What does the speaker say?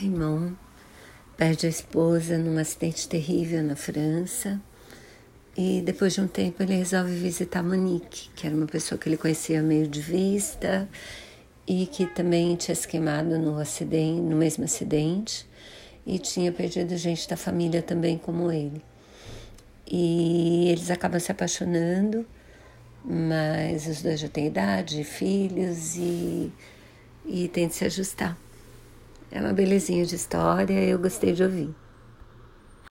Raymond perde a esposa num acidente terrível na França. E depois de um tempo ele resolve visitar Monique, que era uma pessoa que ele conhecia meio de vista e que também tinha se queimado no acidente, no mesmo acidente e tinha perdido gente da família também como ele. E eles acabam se apaixonando, mas os dois já têm idade, filhos e, e tem de se ajustar. É uma belezinha de história, eu gostei de ouvir.